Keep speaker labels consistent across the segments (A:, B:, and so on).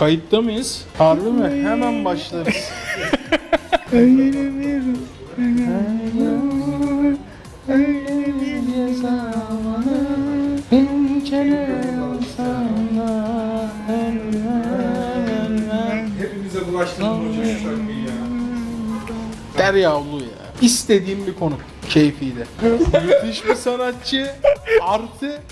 A: Kayıtta mıyız? Harbi mi? Hemen başlarız.
B: Hepimize bulaştırdın hocam şu şarkıyı ya.
A: Deryavlu ya. İstediğim bir konu. Keyfi de. Müthiş bir sanatçı. Artı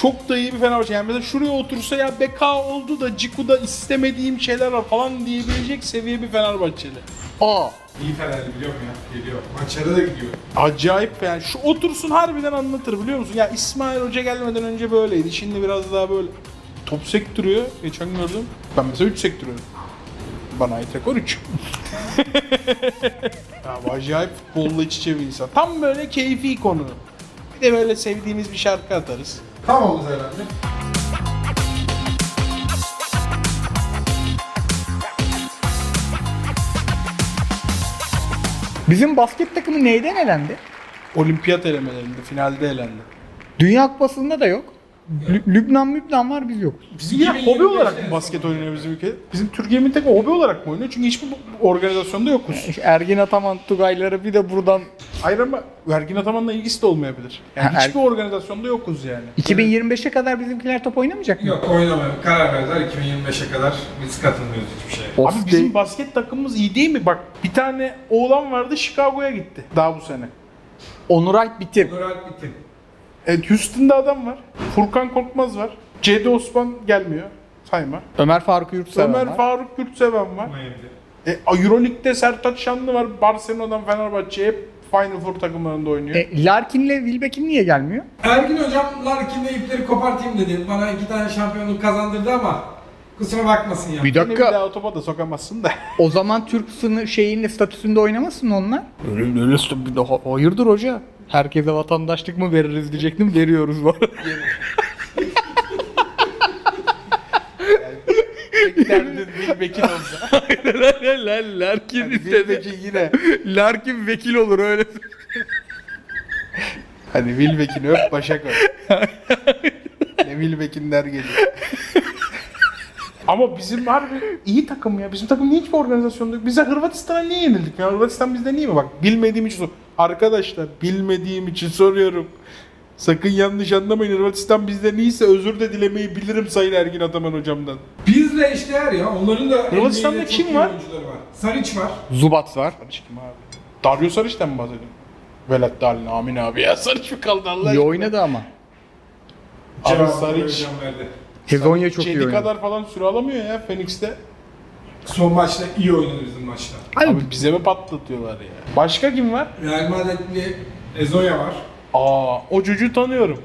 A: çok da iyi bir Fenerbahçe. Yani mesela şuraya otursa ya beka oldu da Ciku'da istemediğim şeyler var falan diyebilecek seviye bir Fenerbahçeli. Aa.
B: İyi Fenerli biliyorum ya. Geliyor. Maçlara da gidiyor.
A: Acayip yani şu otursun harbiden anlatır biliyor musun? Ya İsmail Hoca gelmeden önce böyleydi. Şimdi biraz daha böyle top sektiriyor. Geçen gördüm. Ben mesela 3 sektiriyorum. Bana ait rekor 3. ya bu acayip futbolla iç içe bir insan. Tam böyle keyfi konu. Bir de böyle sevdiğimiz bir şarkı atarız.
B: Tamamız herhalde.
C: Bizim basket takımı neyden elendi?
A: Olimpiyat elemelerinde finalde elendi.
C: Dünya Kupası'nda da yok. Lü- Lübnan Lübnan var biz yokuz.
A: Bizim ya hobi olarak mı basket oynuyor bizim ülkede? Bizim Türkiye milli takımı hobi olarak mı oynuyor? Çünkü hiçbir bu- organizasyonda yokuz.
C: İşte Ergin Ataman Tugayları bir de buradan
A: Hayır ama Ergin Ataman'la ilgisi de olmayabilir. Yani
C: Ha, Er-
A: hiçbir organizasyonda yokuz yani.
C: 2025'e kadar bizimkiler top oynamayacak mı?
B: Yok oynamaya karar verdiler 2025'e kadar biz katılmıyoruz hiçbir şeye.
A: Abi bizim basket takımımız iyi değil mi? Bak bir tane oğlan vardı Chicago'ya gitti daha bu sene.
C: Onur Alp bitir.
B: Onur Alp bitti.
A: Evet Houston'da adam var. Furkan Korkmaz var. Cedi Osman gelmiyor. Sayma.
C: Ömer Faruk Yurtseven
A: Ömer
C: var.
A: Faruk Gürtseven var.
B: Miami'de.
A: E, Euroleague'de Sertaç Şanlı var. Barcelona'dan Fenerbahçe hep Final Four takımlarında oynuyor.
C: E, Larkin'le Wilbeck'in niye gelmiyor?
B: Ergin hocam Larkin'de ipleri kopartayım dedi. Bana iki tane şampiyonluk kazandırdı ama kusura bakmasın ya.
C: Bir
A: Beni bir
C: dakika.
A: daha topa da sokamazsın da.
C: O zaman Türk sınır şeyinde statüsünde oynamasın onlar. Öyle öyle bir daha hayırdır hoca? Herkese vatandaşlık mı veririz diyecektim. Veriyoruz bu arada.
A: Beklerdin Wilbeck'in olsa.
C: Larkin
A: Wilbeck'in yine.
C: Larkin vekil olur öyle.
A: Hani Wilbeck'in öp başa koy. ne Wilbeck'inler geliyor. Ama bizim harbi iyi takım ya. Bizim takım niye hiçbir organizasyonda yok? Bize Hırvatistan'a niye yenildik ya? Hırvatistan bizden iyi mi? Bak bilmediğim için. Arkadaşlar bilmediğim için soruyorum. Sakın yanlış anlamayın. Hırvatistan bizden iyiyse özür de dilemeyi bilirim Sayın Ergin Ataman hocamdan.
B: Bizle eşdeğer ya. Onların da
A: Hırvatistan'da
B: NBA'de çok
A: kim
B: iyi
A: var?
B: oyuncuları var. Saric var.
C: Zubat var.
A: Sarıç kim abi? Dario Sarıç'tan mı bahsediyorsun? Velat Dalin Amin abi ya. Sarıç mı kaldı Allah
C: İyi
A: aşkına?
C: oynadı ama.
A: Abi
B: Cevabı
A: Saric.
B: hocam verdi.
C: Hezonya çok iyi
A: Cedi
C: oynadı.
A: kadar falan süre alamıyor ya Phoenix'te.
B: Son maçta iyi oynadı bizim maçta.
C: Abi,
A: Abi bize mi patlatıyorlar ya? Başka kim var?
B: Real Madrid'li Ezoya var.
A: Aa, o çocuğu tanıyorum.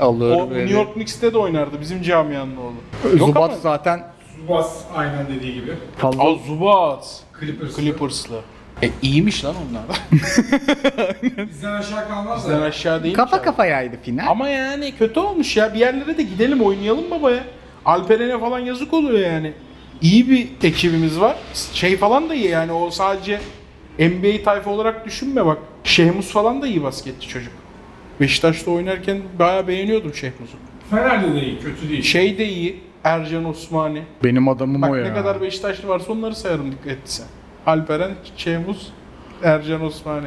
C: alır
A: O New York Knicks'te de oynardı bizim camianın oğlu. Yok
C: Zubat
A: ama.
C: zaten
B: Subas aynen dediği gibi.
C: fazla.
A: Aa, Zubat.
B: Clippers.
A: Clippers'lı. E iyiymiş lan onlar.
B: Bizden aşağı kalmaz
A: Bizden
B: da.
A: aşağı değil.
C: Kafa kafayaydı final.
A: Ama yani kötü olmuş ya. Bir yerlere de gidelim oynayalım baba ya. Alperen'e falan yazık oluyor yani. İyi bir ekibimiz var. Şey falan da iyi yani o sadece NBA tayfa olarak düşünme bak. Şehmus falan da iyi basketçi çocuk. Beşiktaş'ta oynarken bayağı beğeniyordum Şehmus'u.
B: Fener'de de iyi, kötü değil.
A: Şey de iyi. Ercan Osmani.
C: Benim adamım
A: Bak
C: o ya.
A: ne kadar Beşiktaşlı varsa onları sayarım dikkat etsen. Alperen, Şehmus, Ercan Osmani.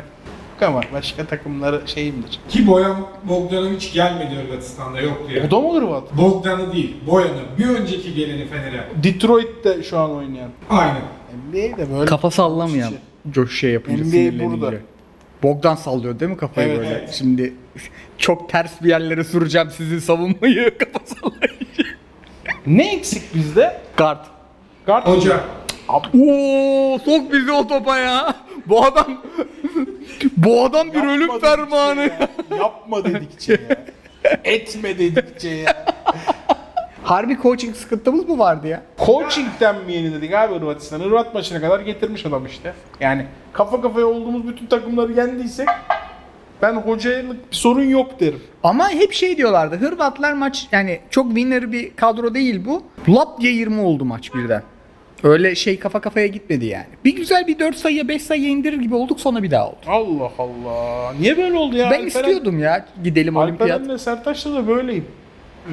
A: Ama başka takımları şeyimdir.
B: Ki Boyan Bogdanovic gelmedi Hırvatistan'da yoktu ya.
A: O da mı Hırvat?
B: Bogdan'ı değil, Boyan'ı. Bir önceki geleni Fener'e.
A: Detroit'te şu an oynayan.
B: Aynen.
A: NBA'de böyle.
C: Kafa sallamayan. Coş şey yapınca
A: NBA burada.
C: Bogdan sallıyor değil mi kafayı
A: Evet,
C: böyle?
B: evet.
C: Şimdi çok ters bir yerlere süreceğim sizin savunmayı kafa sallayınca.
A: Ne eksik bizde?
C: Guard.
A: Guard.
B: Hoca.
C: Oo, sok bizi o topa ya. Bu adam bu adam bir
A: Yapma
C: ölüm
A: dedikçe
C: fermanı.
A: ya. Yapma dedikçe ya. Etme dedikçe ya.
C: Harbi coaching sıkıntımız mı vardı ya?
A: Coaching'den mi yenildik abi Hırvatistan? Hırvat maçına kadar getirmiş adam işte. Yani kafa kafaya olduğumuz bütün takımları yendiysek ben hocalık bir sorun yok derim.
C: Ama hep şey diyorlardı. Hırvatlar maç yani çok winner bir kadro değil bu. Lap diye 20 oldu maç birden. Öyle şey kafa kafaya gitmedi yani. Bir güzel bir 4 sayıya 5 sayıya indirir gibi olduk sonra bir daha oldu.
A: Allah Allah. Niye böyle oldu ya?
C: ben
A: Alperen-
C: istiyordum ya gidelim olimpiyat.
A: Alperen'le Sertaç'la da böyleyim.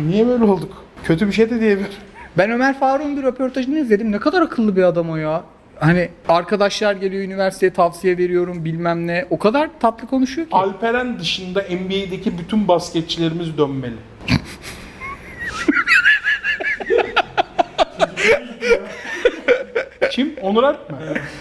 A: Niye böyle olduk? Kötü bir şey de diyebilir.
C: Ben Ömer Faruk'un bir röportajını izledim. Ne kadar akıllı bir adam o ya. Hani arkadaşlar geliyor üniversiteye tavsiye veriyorum bilmem ne. O kadar tatlı konuşuyor ki.
A: Alperen dışında NBA'deki bütün basketçilerimiz dönmeli. Kim? Onur Alp mi?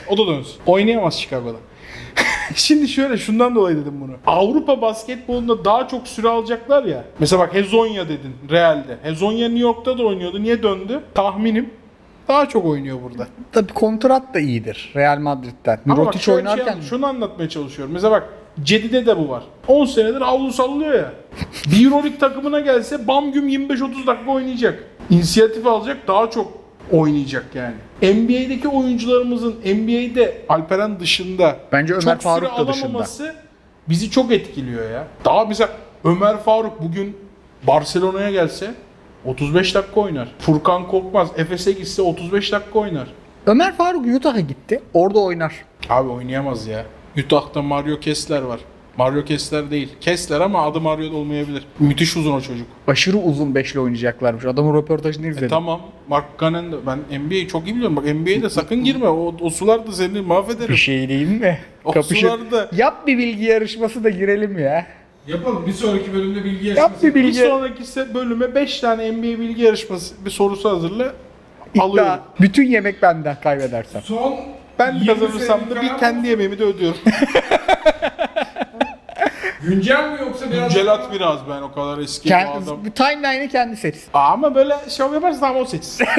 A: O da dönsün. Oynayamaz Chicago'da. Şimdi şöyle şundan dolayı dedim bunu. Avrupa basketbolunda daha çok süre alacaklar ya. Mesela bak Hezonya dedin Real'de. Hezonya New York'ta da oynuyordu. Niye döndü? Tahminim daha çok oynuyor burada.
C: Tabii kontrat da iyidir Real Madrid'den. Mirotic
A: şey
C: oynarken
A: yap- şunu anlatmaya çalışıyorum. Mesela bak Cedi'de de bu var. 10 senedir havlu sallıyor ya. Bir Euroleague takımına gelse bam güm 25-30 dakika oynayacak. İnisiyatif alacak daha çok oynayacak yani. NBA'deki oyuncularımızın NBA'de Alperen dışında
C: Bence Ömer
A: çok
C: Faruk
A: süre
C: da dışında.
A: alamaması bizi çok etkiliyor ya. Daha mesela Ömer Faruk bugün Barcelona'ya gelse 35 dakika oynar. Furkan Korkmaz Efes'e gitse 35 dakika oynar.
C: Ömer Faruk Utah'a gitti. Orada oynar.
A: Abi oynayamaz ya. Utah'ta Mario Kessler var. Mario Kessler değil. Kessler ama adı Mario da olmayabilir. Müthiş uzun o çocuk.
C: Aşırı uzun beşli oynayacaklarmış. Adamın röportajını izledim.
A: E tamam. Mark Cannon da ben NBA'yi çok iyi biliyorum. Bak NBA'de sakın girme. O, o sular da seni mahvederim.
C: Bir şey değil mi?
A: O
C: Kapışın.
A: sularda-
C: Yap bir bilgi yarışması da girelim ya.
B: Yapalım. Bir sonraki bölümde bilgi
C: Yap
B: yarışması.
C: bir
A: Bir
C: bilgi
A: sonraki se- bölüme 5 tane NBA bilgi yarışması bir sorusu hazırla.
C: iddia.
A: Alıyorum.
C: Bütün yemek benden kaybedersem.
B: Son
A: Ben
B: 20
A: kazanırsam da bir kendi yemeğimi de ödüyorum.
B: Güncel mi yoksa biraz
A: Celat biraz ben o kadar eski bir adam.
C: Kendi, timeline'ı kendi seçsin.
A: Ama böyle şov yaparsa tamam o seçsin.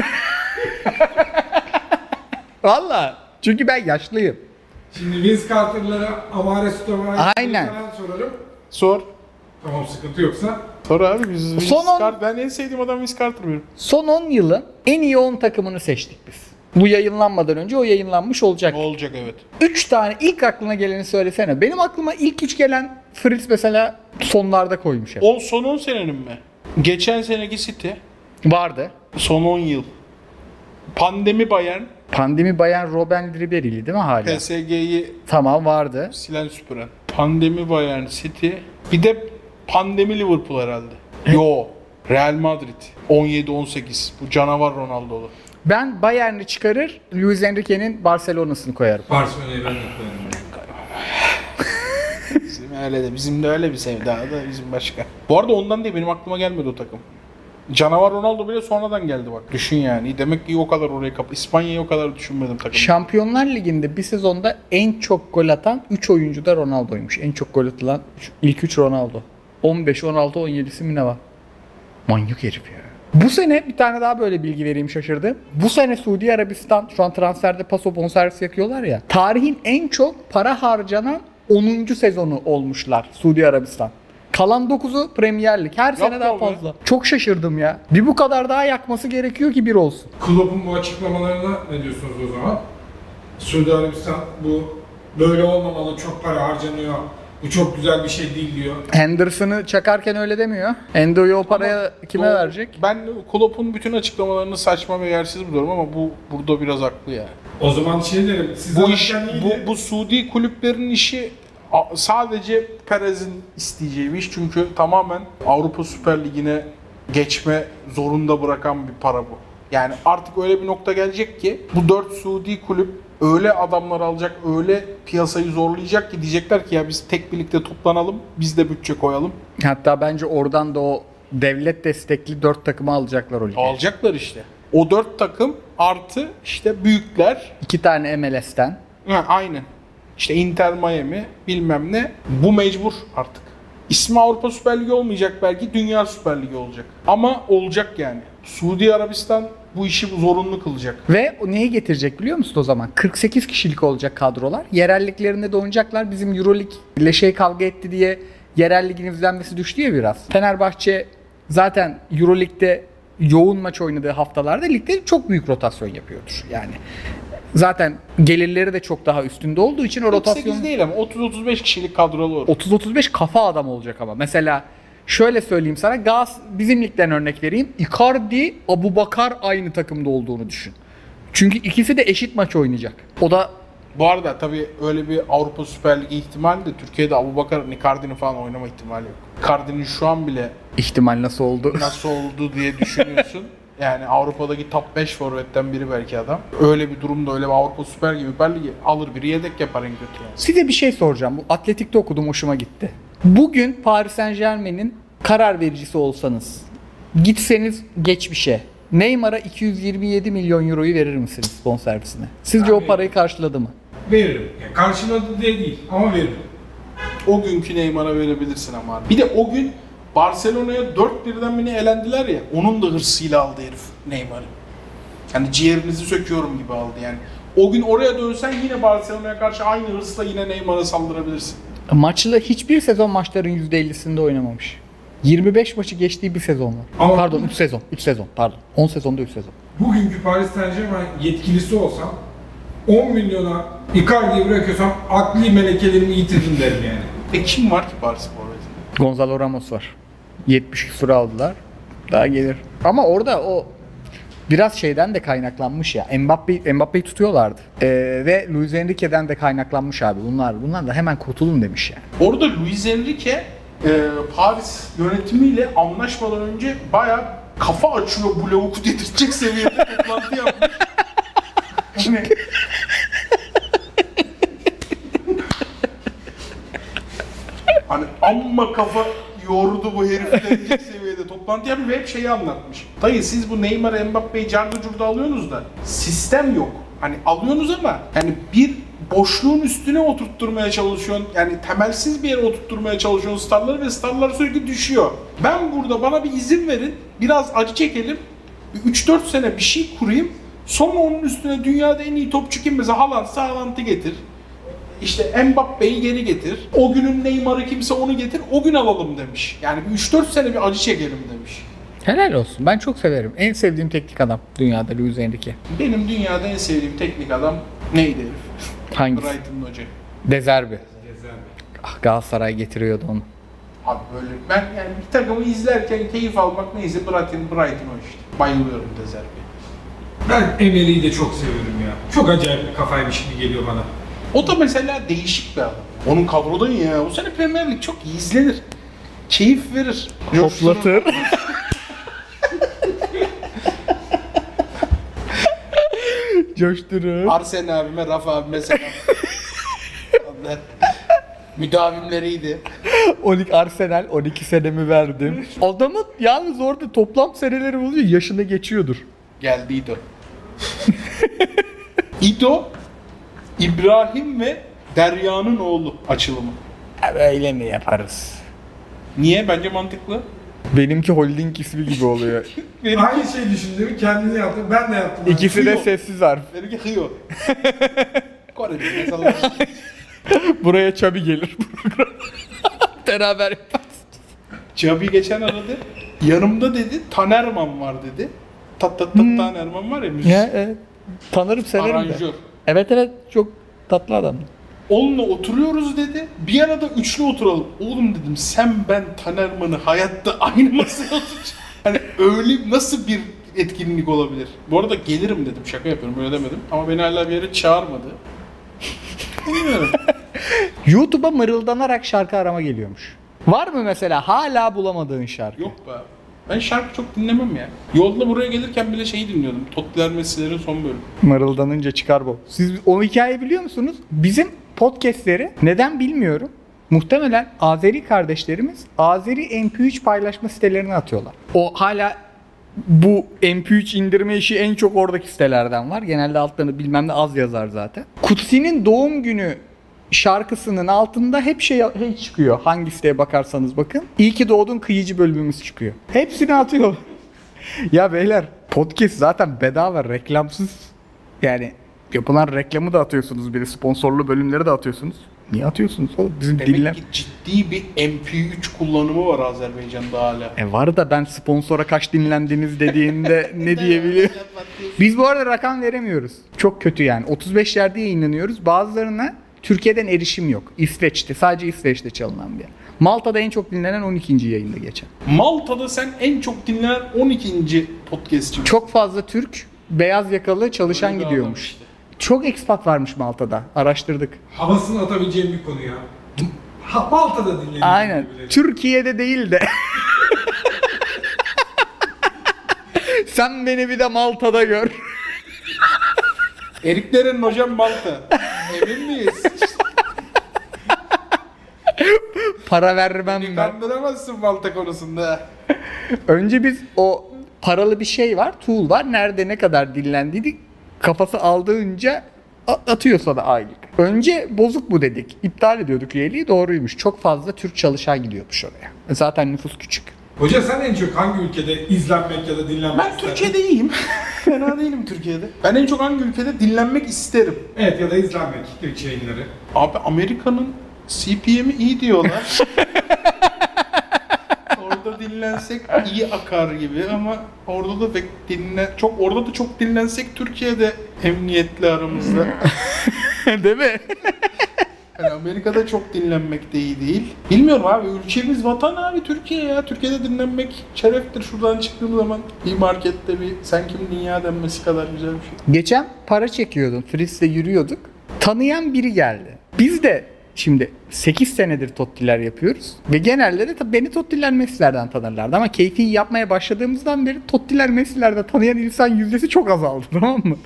C: Valla. Çünkü ben yaşlıyım.
B: Şimdi Vince Carter'lara Amare Stoudemire'a
C: Aynen.
B: sorarım.
A: Sor.
B: Tamam sıkıntı yoksa.
A: Sor abi biz Vince
C: Son on-
A: Carter- ben en sevdiğim adam Vince Carter benim.
C: Son 10 yılın en iyi 10 takımını seçtik biz. Bu yayınlanmadan önce o yayınlanmış olacak.
A: Olacak evet.
C: 3 tane ilk aklına geleni söylesene. Benim aklıma ilk 3 gelen Fritz mesela sonlarda koymuş hep.
A: O son 10 senenin mi? Geçen seneki City,
C: Vardı.
A: son 10 yıl. Pandemi Bayern,
C: Pandemi Bayern Robben Ribery'li değil mi hala?
A: PSG'yi
C: Tamam vardı.
A: silen süpüren. Pandemi Bayern City, bir de pandemi Liverpool herhalde. Yo, Real Madrid 17-18. Bu canavar Ronaldo'lu.
C: Ben Bayern'i çıkarır, Luis Enrique'nin Barcelona'sını koyarım.
B: Barcelona'yı ben de koyarım.
A: Bizim öyle de bizim de öyle bir sevda da bizim başka. Bu arada ondan değil benim aklıma gelmedi o takım. Canavar Ronaldo bile sonradan geldi bak. Düşün yani. Demek ki o kadar oraya kap. İspanya'yı o kadar düşünmedim takım.
C: Şampiyonlar Ligi'nde bir sezonda en çok gol atan 3 oyuncu da Ronaldo'ymuş. En çok gol atılan üç- ilk 3 Ronaldo. 15, 16, 17'si mi ne var? Manyak herif ya. Bu sene bir tane daha böyle bilgi vereyim şaşırdım. Bu sene Suudi Arabistan şu an transferde paso bonservis yakıyorlar ya. Tarihin en çok para harcanan 10. sezonu olmuşlar Suudi Arabistan. Kalan 9'u Premier Lig. Her sene daha
A: be.
C: fazla. Çok şaşırdım ya. Bir bu kadar daha yakması gerekiyor ki bir olsun.
B: Klopp'un bu açıklamalarına ne diyorsunuz o zaman? Suudi Arabistan bu böyle olmamalı, çok para harcanıyor, bu çok güzel bir şey değil diyor.
C: Henderson'ı çakarken öyle demiyor. Endo'yu o paraya kime
A: Doğru.
C: verecek?
A: Ben Klopp'un bütün açıklamalarını saçma ve yersiz buluyorum ama bu burada biraz haklı ya.
B: O zaman şey derim, siz
A: Bu iş
B: alırken
A: bu, bu Suudi kulüplerin işi a- sadece Perez'in isteyeceği bir iş çünkü tamamen Avrupa Süper Ligi'ne geçme zorunda bırakan bir para bu. Yani artık öyle bir nokta gelecek ki bu 4 Suudi kulüp öyle adamlar alacak, öyle piyasayı zorlayacak ki diyecekler ki ya biz tek birlikte toplanalım, biz de bütçe koyalım.
C: Hatta bence oradan da o devlet destekli 4 takımı alacaklar o lige.
A: Alacaklar işte. O 4 takım artı işte büyükler
C: 2 tane MLS'ten.
A: Ha, aynen. İşte Inter Miami bilmem ne. Bu mecbur artık. İsmi Avrupa Süper Ligi olmayacak belki Dünya Süper Ligi olacak. Ama olacak yani. Suudi Arabistan bu işi zorunlu kılacak.
C: Ve neyi getirecek biliyor musun o zaman? 48 kişilik olacak kadrolar. Yerelliklerinde de oynayacaklar. Bizim Euroleague ile şey kavga etti diye yerel ligin izlenmesi düştü ya biraz. Fenerbahçe zaten Euroleague'de yoğun maç oynadığı haftalarda ligde çok büyük rotasyon yapıyordur. Yani zaten gelirleri de çok daha üstünde olduğu için o rotasyon
A: 48 değil ama 30-35 kişilik kadrolu olur.
C: 30-35 kafa adam olacak ama. Mesela şöyle söyleyeyim sana. Gaz bizim ligden örnek vereyim. Icardi, Abubakar aynı takımda olduğunu düşün. Çünkü ikisi de eşit maç oynayacak. O da
A: Bu arada tabii öyle bir Avrupa Süper Ligi ihtimali de Türkiye'de Abubakar'ın Icardi'nin falan oynama ihtimali yok. Icardi'nin şu an bile
C: ihtimal nasıl oldu?
A: nasıl oldu diye düşünüyorsun. Yani Avrupa'daki top 5 forvetten biri belki adam. Öyle bir durumda öyle bir Avrupa Süper Ligi, Süper Ligi alır biri yedek yapar en kötü yani.
C: Size bir şey soracağım. Bu atletikte okudum hoşuma gitti. Bugün Paris Saint Germain'in karar vericisi olsanız, gitseniz geçmişe, Neymar'a 227 milyon euroyu verir misiniz bonservisine? Sizce o
B: Abi-
C: parayı karşıladı mı?
B: Veririm. Yani karşıladı diye değil ama veririm.
A: O günkü Neymar'a verebilirsin ama. Bir de o gün Barcelona'ya 4-1'den mi ne elendiler ya. Onun da hırsıyla aldı herif Neymar'ı. Yani ciğerinizi söküyorum gibi aldı yani. O gün oraya dönsen yine Barcelona'ya karşı aynı hırsla yine Neymar'a saldırabilirsin.
C: Maçlı hiçbir sezon maçların %50'sinde oynamamış. 25 maçı geçtiği bir sezon var.
B: Ama-
C: pardon 3 sezon. 3 sezon pardon. 10 sezonda 3 sezon.
B: Bugünkü Paris Saint Germain yetkilisi olsam 10 milyona Icardi'yi bırakıyorsam akli melekelerimi yitirdim derim yani.
A: E kim var ki Paris forvetinde?
C: Gonzalo Ramos var. 70 küsur aldılar. Daha gelir. Ama orada o biraz şeyden de kaynaklanmış ya. Mbappe Mbappe'yi tutuyorlardı. Ee, ve Luis Enrique'den de kaynaklanmış abi. Bunlar bunlar da hemen kurtulun demiş yani.
A: Orada Luis Enrique e, Paris yönetimiyle anlaşmadan önce bayağı kafa açıyor bu lavuku dedirtecek seviyede toplantı yapmış. Hani Hani amma kafa yordu bu herif denecek seviyede toplantı yapmış ve hep şeyi anlatmış. Dayı siz bu Neymar, Mbappe'yi cardı curda alıyorsunuz da sistem yok. Hani alıyorsunuz ama yani bir boşluğun üstüne oturtturmaya çalışıyorsun. Yani temelsiz bir yere oturtturmaya çalışıyorsun starları ve starlar sürekli düşüyor. Ben burada bana bir izin verin. Biraz acı çekelim. Bir 3-4 sene bir şey kurayım. Sonra onun üstüne dünyada en iyi topçu kim mesela Haaland, Haaland'ı getir. İşte Mbappe'yi geri getir. O günün Neymar'ı kimse onu getir. O gün alalım demiş. Yani bir 3-4 sene bir acı çekelim demiş.
C: Helal olsun. Ben çok severim. En sevdiğim teknik adam dünyada Luis Enrique.
A: Benim dünyada en sevdiğim teknik adam neydi herif?
C: Hangisi?
A: Brighton'ın hoca.
C: Dezerbi. Ah, Galatasaray getiriyordu onu.
A: Abi böyle ben yani bir takımı izlerken keyif almak neyse Brighton, Brighton o işte. Bayılıyorum Dezerbi'ye.
B: Ben Emery'i de çok seviyorum ya. Çok acayip bir kafaymış gibi geliyor bana.
A: O da mesela değişik bir adam. Onun kadroda ya. O sene Premier Lig çok iyi izlenir. Keyif verir.
C: Toplatır. Coşturur.
A: Arsen abime, Rafa abime selam. Onlar müdavimleriydi.
C: 12 Arsenal 12 senemi verdim. Adamın yalnız orada toplam seneleri oluyor yaşında geçiyordur.
A: Geldi İdo. İdo, İbrahim ve Derya'nın oğlu açılımı.
C: Öyle mi yaparız?
A: Niye? Bence mantıklı.
C: Benimki holding ismi gibi oluyor.
A: Benimki,
B: Aynı şey düşündüm. Kendini yaptı. Ben de yaptım.
C: İkisi de sessiz harf.
A: benimki Hıyor. Koreli mesela.
C: Buraya Çabi gelir. Beraber yaparız.
A: Çabi geçen aradı. Yanımda dedi Tanerman var dedi. Tat tat tat Tanerman var ya müzik.
C: Ya, evet. Tanırım severim de.
A: Aranjör.
C: Evet evet çok tatlı adam.
A: Onunla oturuyoruz dedi. Bir arada üçlü oturalım. Oğlum dedim sen ben Tanerman'ı hayatta aynı masaya oturacağım. Hani öyle nasıl bir etkinlik olabilir? Bu arada gelirim dedim. Şaka yapıyorum öyle demedim. Ama beni hala bir yere çağırmadı. Bilmiyorum.
C: YouTube'a mırıldanarak şarkı arama geliyormuş. Var mı mesela hala bulamadığın şarkı?
A: Yok be. Ben şarkı çok dinlemem ya. Yolda buraya gelirken bile şeyi dinliyordum. Totler Messi'lerin son bölümü.
C: Mırıldanınca çıkar bu. Siz o hikayeyi biliyor musunuz? Bizim podcastleri neden bilmiyorum. Muhtemelen Azeri kardeşlerimiz Azeri MP3 paylaşma sitelerine atıyorlar. O hala bu MP3 indirme işi en çok oradaki sitelerden var. Genelde altlarını bilmem ne az yazar zaten. Kutsi'nin doğum günü şarkısının altında hep şey, şey çıkıyor. Hangi siteye bakarsanız bakın. İyi ki doğdun kıyıcı bölümümüz çıkıyor. Hepsini atıyor. ya beyler podcast zaten bedava reklamsız. Yani yapılan reklamı da atıyorsunuz bir de sponsorlu bölümleri de atıyorsunuz. Niye atıyorsunuz oğlum? Bizim
A: Demek
C: dinlen...
A: ki ciddi bir MP3 kullanımı var Azerbaycan'da hala.
C: E var da ben sponsora kaç dinlendiniz dediğinde ne diyebiliyor? Biz bu arada rakam veremiyoruz. Çok kötü yani. 35 yerde yayınlanıyoruz. Bazılarına Türkiye'den erişim yok. İsveç'te. Sadece İsveç'te çalınan bir yer. Malta'da en çok dinlenen 12. yayında geçen.
A: Malta'da sen en çok dinlenen 12. podcastçi.
C: Çok fazla Türk beyaz yakalı çalışan
A: Öyle
C: gidiyormuş.
A: işte.
C: Çok expat varmış Malta'da. Araştırdık.
B: Havasını atabileceğim bir konu ya. Ha, Malta'da dinledim.
C: Aynen. Türkiye'de değil de Sen beni bir de Malta'da gör.
A: Eriklerin hocam Malta. Emin miyiz?
C: Para vermem ben.
A: Kandıramazsın Malta konusunda.
C: Önce biz o paralı bir şey var, tool var. Nerede ne kadar dinlendiğini kafası aldığınca a- atıyor sana aylık. Önce bozuk bu dedik. İptal ediyorduk üyeliği doğruymuş. Çok fazla Türk çalışan gidiyormuş oraya. Zaten nüfus küçük.
B: Hoca sen en çok hangi ülkede izlenmek ya da dinlenmek
A: Ben
B: isterdin?
A: Türkiye'de iyiyim. Fena değilim Türkiye'de. Ben en çok hangi ülkede dinlenmek isterim?
B: Evet ya da izlenmek Twitch yayınları.
A: Abi Amerika'nın CPM'i iyi diyorlar. orada dinlensek iyi akar gibi ama orada da pek dinlen çok orada da çok dinlensek Türkiye'de emniyetli aramızda.
C: Değil mi?
A: Yani Amerika'da çok dinlenmek de iyi değil. Bilmiyorum abi ülkemiz vatan abi Türkiye ya. Türkiye'de dinlenmek şereftir. Şuradan çıktığım zaman bir markette bir sen kim dünya denmesi kadar güzel bir şey.
C: Geçen para çekiyordum. Fritz'le yürüyorduk. Tanıyan biri geldi. Biz de şimdi 8 senedir tottiler yapıyoruz. Ve genelde de beni tottiler Messi'lerden tanırlardı. Ama keyfi yapmaya başladığımızdan beri tottiler Messi'lerde tanıyan insan yüzdesi çok azaldı tamam mı?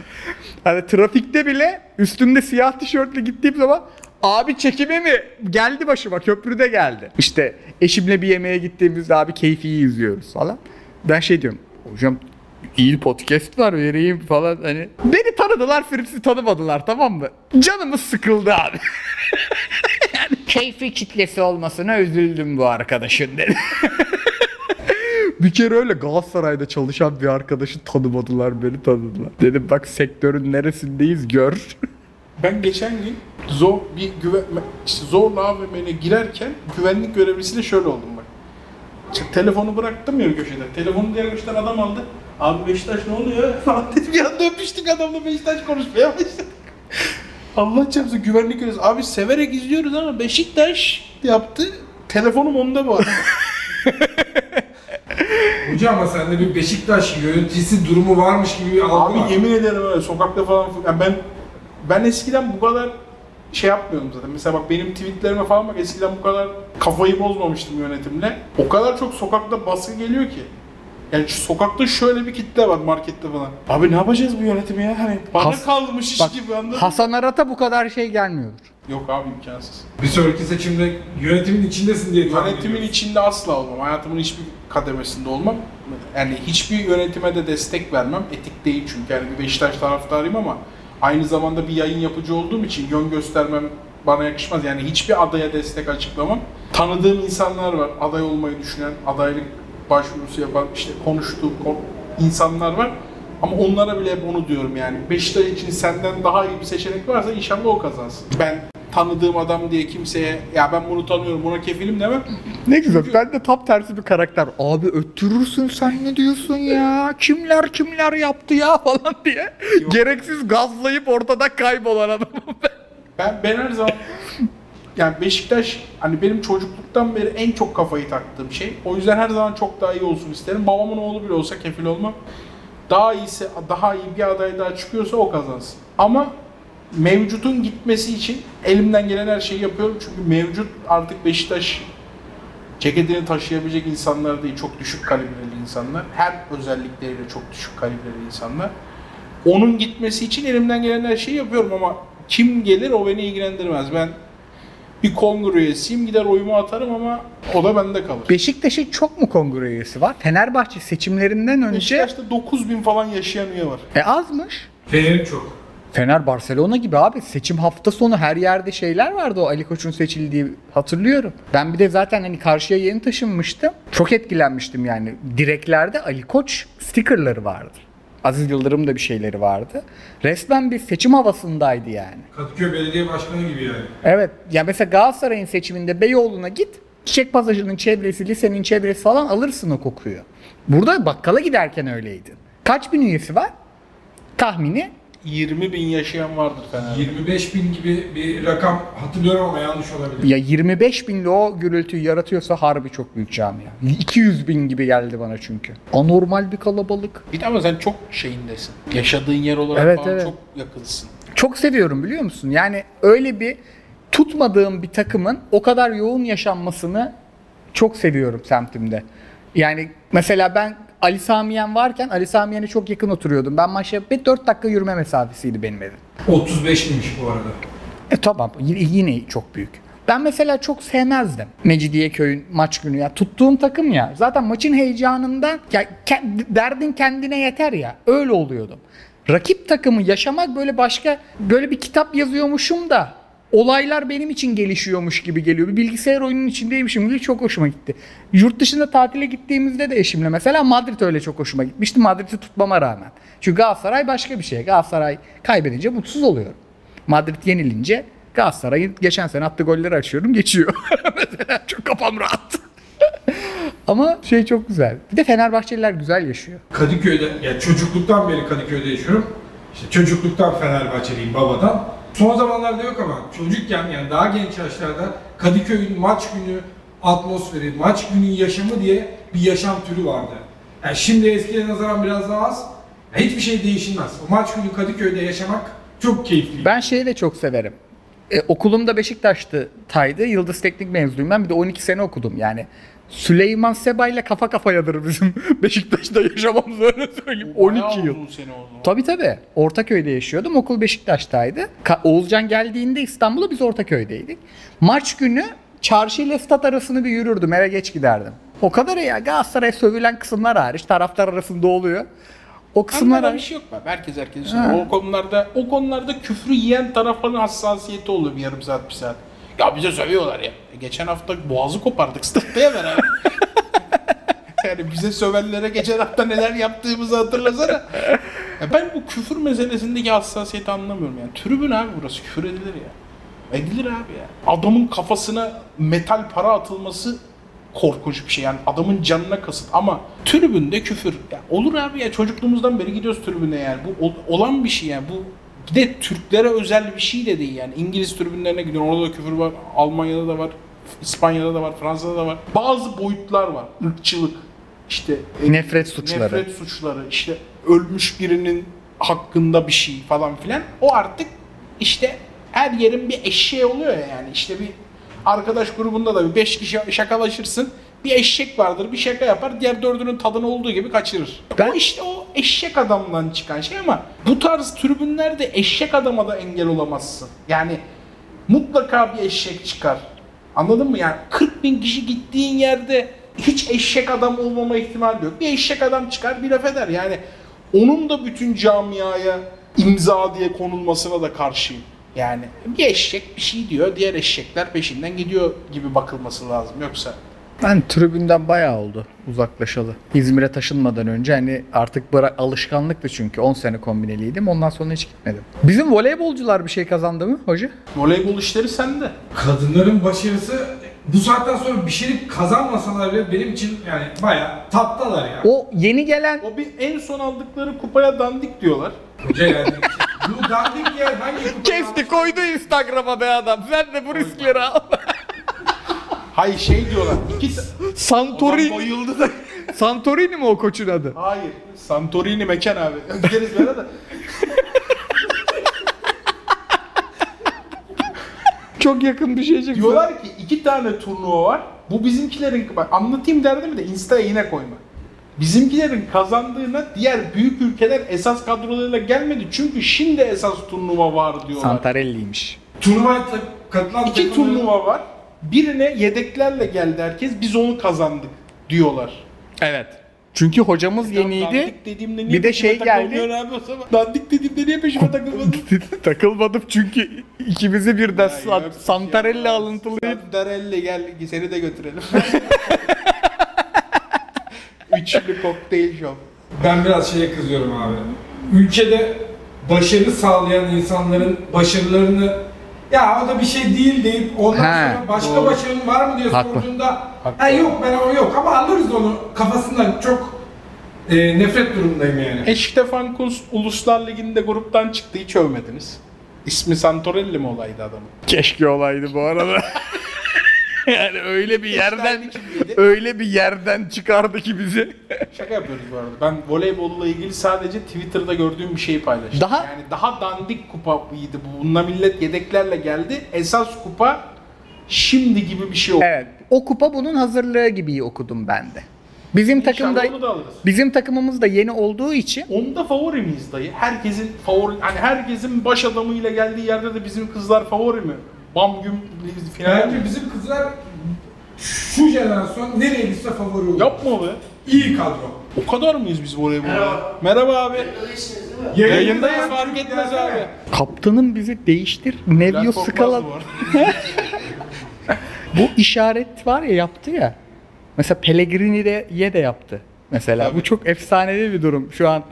C: Hani trafikte bile üstümde siyah tişörtle gittiğim zaman Abi çekime mi? Geldi başıma köprüde geldi. İşte eşimle bir yemeğe gittiğimizde abi keyfiyi izliyoruz falan. Ben şey diyorum. Hocam iyi podcast var vereyim falan hani. Beni tanıdılar Fritz'i tanımadılar tamam mı? Canımız sıkıldı abi. yani keyfi kitlesi olmasına üzüldüm bu arkadaşın dedi. bir kere öyle Galatasaray'da çalışan bir arkadaşı tanımadılar beni tanıdılar. Dedim bak sektörün neresindeyiz gör.
A: Ben geçen gün zor bir güven işte zorla AVM'ne girerken güvenlik görevlisiyle şöyle oldum bak. İşte telefonu bıraktım ya köşede. Telefonu diğer köşeden adam aldı. Abi Beşiktaş ne oluyor falan dedi. Bir anda öpüştük adamla Beşiktaş konuşmaya başladık. Allah çarpsın güvenlik görevlisi. Abi severek izliyoruz ama Beşiktaş yaptı. Telefonum onda bu arada.
B: Hoca ama sende bir Beşiktaş yöneticisi durumu varmış gibi bir algı
A: Abi
B: var.
A: yemin ederim öyle sokakta falan yani ben ben eskiden bu kadar şey yapmıyordum zaten. Mesela bak benim tweetlerime falan bak eskiden bu kadar kafayı bozmamıştım yönetimle. O kadar çok sokakta baskı geliyor ki. Yani şu sokakta şöyle bir kitle var markette falan. Abi ne yapacağız bu yönetimi ya? Hani bana
C: Has-
A: kalmış iş
C: Bak
A: gibi anladın?
C: Hasan Arat'a bu kadar şey gelmiyordur.
A: Yok abi imkansız.
B: Bir sonraki seçimde yönetimin içindesin diye tahmin
A: Yönetimin içinde asla olmam. Hayatımın hiçbir kademesinde olmam. Yani hiçbir yönetime de destek vermem. Etik değil çünkü. Yani bir Beşiktaş taraftarıyım ama aynı zamanda bir yayın yapıcı olduğum için yön göstermem bana yakışmaz. Yani hiçbir adaya destek açıklamam. Tanıdığım insanlar var. Aday olmayı düşünen, adaylık başvurusu yapan, işte konuştuğum kon- insanlar var. Ama onlara bile hep onu diyorum yani. Beşiktaş için senden daha iyi bir seçenek varsa inşallah o kazansın. Ben tanıdığım adam diye kimseye ya ben bunu tanıyorum buna kefilim demem.
C: Ne güzel. Ben de tam tersi bir karakter. Abi öttürürsün sen ne diyorsun ya? Kimler kimler yaptı ya falan diye. Gereksiz gazlayıp ortada kaybolan adamım ben.
A: Ben, ben her zaman yani Beşiktaş hani benim çocukluktan beri en çok kafayı taktığım şey. O yüzden her zaman çok daha iyi olsun isterim. Babamın oğlu bile olsa kefil olmam. Daha iyisi, daha iyi bir aday daha çıkıyorsa o kazansın. Ama mevcutun gitmesi için elimden gelen her şeyi yapıyorum. Çünkü mevcut artık Beşiktaş ceketini taşıyabilecek insanlar değil. Çok düşük kalibreli insanlar. Her özellikleriyle çok düşük kalibreli insanlar. Onun gitmesi için elimden gelen her şeyi yapıyorum ama kim gelir o beni ilgilendirmez. Ben bir kongre üyesiyim gider oyumu atarım ama o da bende kalır.
C: Beşiktaş'ın çok mu kongre üyesi var? Fenerbahçe seçimlerinden önce
A: Beşiktaş'ta 9000 falan yaşayan üye var.
C: e azmış.
B: Fener'in çok.
C: Fener Barcelona gibi abi seçim hafta sonu her yerde şeyler vardı o Ali Koç'un seçildiği hatırlıyorum. Ben bir de zaten hani karşıya yeni taşınmıştım. Çok etkilenmiştim yani. Direklerde Ali Koç stickerları vardı. Aziz Yıldırım da bir şeyleri vardı. Resmen bir seçim havasındaydı yani.
B: Kadıköy Belediye Başkanı gibi yani.
C: Evet. Ya mesela Galatasaray'ın seçiminde Beyoğlu'na git. Çiçek pasajının çevresi, lisenin çevresi falan alırsın o kokuyu. Burada bakkala giderken öyleydi. Kaç bin üyesi var? Tahmini
A: 20 bin yaşayan vardır Fener'de.
B: 25 bin gibi bir rakam hatırlıyorum ama yanlış olabilir.
C: Ya 25 binli o gürültüyü yaratıyorsa harbi çok büyük camia. 200 bin gibi geldi bana çünkü. Anormal bir kalabalık.
A: Bir de ama sen çok şeyindesin. Yaşadığın yer olarak
C: Evet,
A: falan
C: evet.
A: çok yakınsın.
C: Çok seviyorum biliyor musun? Yani öyle bir tutmadığım bir takımın o kadar yoğun yaşanmasını çok seviyorum semtimde. Yani mesela ben Ali Samiyen varken Ali Samiyen'e çok yakın oturuyordum. Ben maçta bir 4 dakika yürüme mesafesiydi benim evim.
B: 35'miş bu arada.
C: E tamam y- yine çok büyük. Ben mesela çok sevmezdim Mecidiyeköy'ün maç günü ya. Tuttuğum takım ya. Zaten maçın heyecanından ya ke- derdin kendine yeter ya. Öyle oluyordum. Rakip takımı yaşamak böyle başka böyle bir kitap yazıyormuşum da olaylar benim için gelişiyormuş gibi geliyor. Bir bilgisayar oyunun içindeymişim gibi çok hoşuma gitti. Yurt dışında tatile gittiğimizde de eşimle mesela Madrid öyle çok hoşuma gitmişti. Madrid'i tutmama rağmen. Çünkü Galatasaray başka bir şey. Galatasaray kaybedince mutsuz oluyorum. Madrid yenilince Galatasaray'ın geçen sene attığı golleri açıyorum geçiyor. Mesela çok kafam rahat. Ama şey çok güzel. Bir de Fenerbahçeliler güzel yaşıyor.
B: Kadıköy'de, ya çocukluktan beri Kadıköy'de yaşıyorum. İşte çocukluktan Fenerbahçeliyim babadan. Son zamanlarda yok ama çocukken yani daha genç yaşlarda Kadıköy'ün maç günü atmosferi, maç günü yaşamı diye bir yaşam türü vardı. Yani şimdi eskiye nazaran biraz daha az. Hiçbir şey değişilmez. O maç günü Kadıköy'de yaşamak çok keyifli.
C: Ben şeyi de çok severim. E, okulumda Beşiktaş'tı taydı. Yıldız Teknik mezunuyum ben. Bir de 12 sene okudum yani. Süleyman Seba ile kafa kafayadır bizim Beşiktaş'ta yaşamamız öyle söyleyeyim. 12
A: Bayağı
C: yıl.
A: oldu.
C: Tabii tabii. Ortaköy'de yaşıyordum. Okul Beşiktaş'taydı. Ka- Oğulcan geldiğinde İstanbul'a biz Ortaköy'deydik. Maç günü çarşı ile stat arasını bir yürürdüm. Eve geç giderdim. O kadar ya. Galatasaray'a sövülen kısımlar hariç. Taraftar arasında oluyor. O kısımlar
A: bir şey yok be. Herkes herkes. O konularda o konularda küfrü yiyen tarafların hassasiyeti oluyor bir yarım saat bir saat. Ya bize sövüyorlar ya. E, geçen hafta boğazı kopardık statta ya beraber. yani bize sövenlere geçen hafta neler yaptığımızı hatırlasana. Ya ben bu küfür meselesindeki hassasiyeti anlamıyorum yani. Tribün abi burası küfür edilir ya. Edilir abi ya. Adamın kafasına metal para atılması korkunç bir şey yani adamın canına kasıt ama tribünde küfür ya olur abi ya çocukluğumuzdan beri gidiyoruz tribüne yani bu ol- olan bir şey yani bu bir de Türklere özel bir şey de değil yani. İngiliz tribünlerine gidiyorsun orada da küfür var Almanya'da da var İspanya'da da var Fransa'da da var. Bazı boyutlar var ırkçılık işte e,
C: Nefret suçları.
A: nefret suçları işte ölmüş birinin hakkında bir şey falan filan. O artık işte her yerin bir eşeği oluyor ya yani. İşte bir arkadaş grubunda da bir beş kişi şakalaşırsın bir eşek vardır bir şaka yapar diğer dördünün tadını olduğu gibi kaçırır.
C: Ben-
A: O işte o eşek adamdan çıkan şey ama bu tarz tribünlerde eşek adama da engel olamazsın. Yani mutlaka bir eşek çıkar. Anladın mı? Yani 40 bin kişi gittiğin yerde hiç eşek adam olmama ihtimali yok. Bir eşek adam çıkar bir laf eder. Yani onun da bütün camiaya imza diye konulmasına da karşıyım. Yani bir eşek bir şey diyor, diğer eşekler peşinden gidiyor gibi bakılması lazım. Yoksa
C: Ben tribünden bayağı oldu uzaklaşalı. İzmir'e taşınmadan önce hani artık bırak alışkanlıktı çünkü 10 sene kombineliydim. Ondan sonra hiç gitmedim. Bizim voleybolcular bir şey kazandı mı hoca?
A: voleybol işleri sende.
B: Kadınların başarısı bu saatten sonra bir şey kazanmasalar bile benim için yani bayağı tatlılar ya.
C: O yeni gelen
A: O bir en son aldıkları kupaya dandik diyorlar.
B: Hoca yani bu dandik yer hangi kupa?
C: kesti koydu Instagram'a be adam. Sen de bu riskleri al.
A: Hayır şey diyorlar. İki
C: Santorini.
A: bayıldı da.
C: Santorini mi o koçun adı?
A: Hayır. Santorini mekan abi. Gideriz böyle de.
C: Çok yakın bir şey çıktı.
A: Diyorlar ki iki tane turnuva var. Bu bizimkilerin bak anlatayım derdimi de Insta'ya yine koyma. Bizimkilerin kazandığına diğer büyük ülkeler esas kadrolarıyla gelmedi. Çünkü şimdi esas turnuva var diyorlar.
C: Santarelli'ymiş.
B: Turnuvaya ta- katılan
A: İki
B: takımların-
A: turnuva var. Birine yedeklerle geldi herkes. Biz onu kazandık diyorlar.
C: Evet. Çünkü hocamız yeniydi.
A: dandik dediğimde niye
C: Bir de
A: peşime
C: şey geldi.
A: takılmıyorsun Abi o zaman? Dandik dediğimde niye peşime takılmadın?
C: Takılmadım çünkü ikimizi birden
A: Ya
C: San-
A: yok,
C: Santarelli
A: şey
C: alıntılıydı.
A: Santarelli gel seni de götürelim. Üçlü kokteyl şov.
B: Ben biraz şeye kızıyorum abi. Ülkede başarı sağlayan insanların başarılarını ya o da bir şey değil deyip ondan
C: He,
B: sonra başka
A: doğru.
B: başarın var mı diye
C: Haklı.
B: sorduğunda
A: Haklı.
B: ha yok ben o yok ama anlarız onu kafasından çok e, nefret durumundayım yani.
A: Eşte Fankus Uluslar Ligi'nde gruptan çıktı hiç övmediniz. İsmi Santorelli mi olaydı adamın?
C: Keşke olaydı bu arada. yani öyle bir yerden öyle bir yerden çıkardı ki bizi.
A: Şaka yapıyoruz bu arada. Ben voleybolla ilgili sadece Twitter'da gördüğüm bir şeyi paylaştım.
C: Daha-
A: Yani daha dandik kupaydı bu. Bununla millet yedeklerle geldi. Esas kupa şimdi gibi bir şey oldu.
C: Evet. O kupa bunun hazırlığı gibi okudum ben de. Bizim takımda bizim takımımız da yeni olduğu için
A: Onda favori miyiz dayı? Herkesin favori, hani herkesin baş adamıyla geldiği yerde de bizim kızlar favori mi? Bam güm final
B: Bence bizim kızlar şu jenerasyon nereye gitse favori olur.
A: Yapma be.
B: İyi kadro.
A: O kadar mıyız biz voleybolda? Merhaba abi. Yayındayız fark etmez abi.
C: kaptanın bizi değiştir. Nevio skala
A: bu
C: bu işaret var ya yaptı ya. Mesela Pellegrini de ye de yaptı. Mesela
A: Tabii.
C: bu çok efsanevi bir durum şu an.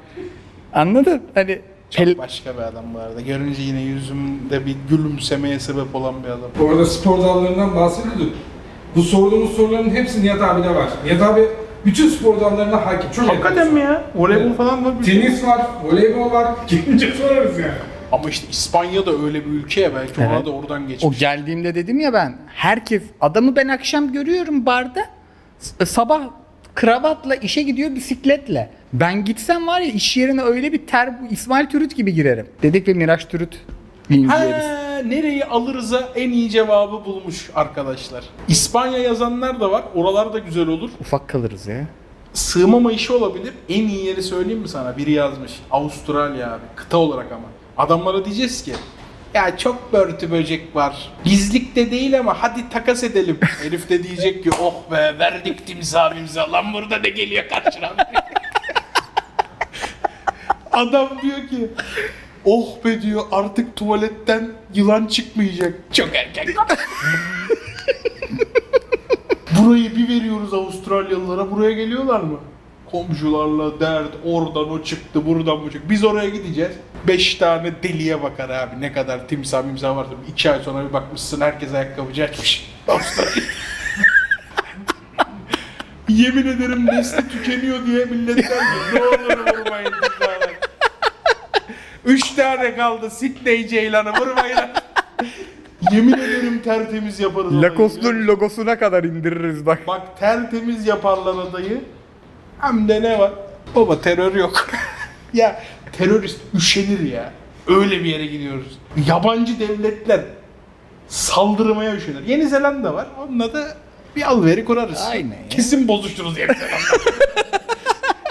C: Anladın? Hani Pel-
A: Çok başka bir adam bu arada. Görünce yine yüzümde bir gülümsemeye sebep olan bir adam.
B: Bu arada spor dallarından bahsediyorduk. Bu sorduğumuz soruların hepsi Nihat abi'de var. Nihat abi bütün spor dallarına hakim. Çok
A: Hakikaten mi ya? Voleybol falan var.
B: Tenis var, voleybol var. Gelince sorarız yani.
A: Ama işte İspanya da öyle bir ülke ya belki ona
C: Evet.
A: da oradan
C: O
A: geçmiş.
C: geldiğimde dedim ya ben herkes adamı ben akşam görüyorum barda s- sabah kravatla işe gidiyor bisikletle. Ben gitsem var ya iş yerine öyle bir ter İsmail Türüt gibi girerim. Dedik ve Miraç Türüt linçleriz.
A: Ha, nereyi alırız'a en iyi cevabı bulmuş arkadaşlar. İspanya yazanlar da var. Oralar da güzel olur.
C: Ufak kalırız ya.
A: Sığmama işi olabilir. En iyi yeri söyleyeyim mi sana? Biri yazmış. Avustralya abi. Kıta olarak ama. Adamlara diyeceğiz ki ya çok börtü böcek var. Bizlikte değil ama hadi takas edelim. Herif de diyecek ki oh be verdik timsah mimsah. Lan burada ne geliyor karşına? Adam diyor ki oh be diyor artık tuvaletten yılan çıkmayacak. Çok erken. Burayı bir veriyoruz Avustralyalılara. Buraya geliyorlar mı? Komşularla dert, oradan o çıktı, buradan bu çıktı. Biz oraya gideceğiz. Beş tane deliye bakar abi. Ne kadar timsah mimsah varsa. iki ay sonra bir bakmışsın herkes ayakkabıcı açmış. Avustralya. Yemin ederim nesli tükeniyor diye millet der ki ne olur vurmayın. Üç tane kaldı Sydney Ceylan'ı vurmayın. Yemin ederim tertemiz yaparız. orayı.
C: Lacoste'un logosuna kadar indiririz bak.
A: Bak tertemiz yaparlar adayı. Hem de ne var? Baba terör yok. ya terörist üşenir ya. Öyle bir yere gidiyoruz. Yabancı devletler saldırmaya üşenir. Yeni Zelanda var. Onunla da bir alveri kurarız.
C: Aynen ya.
A: Kesin bozuşuruz Yeni Zelanda.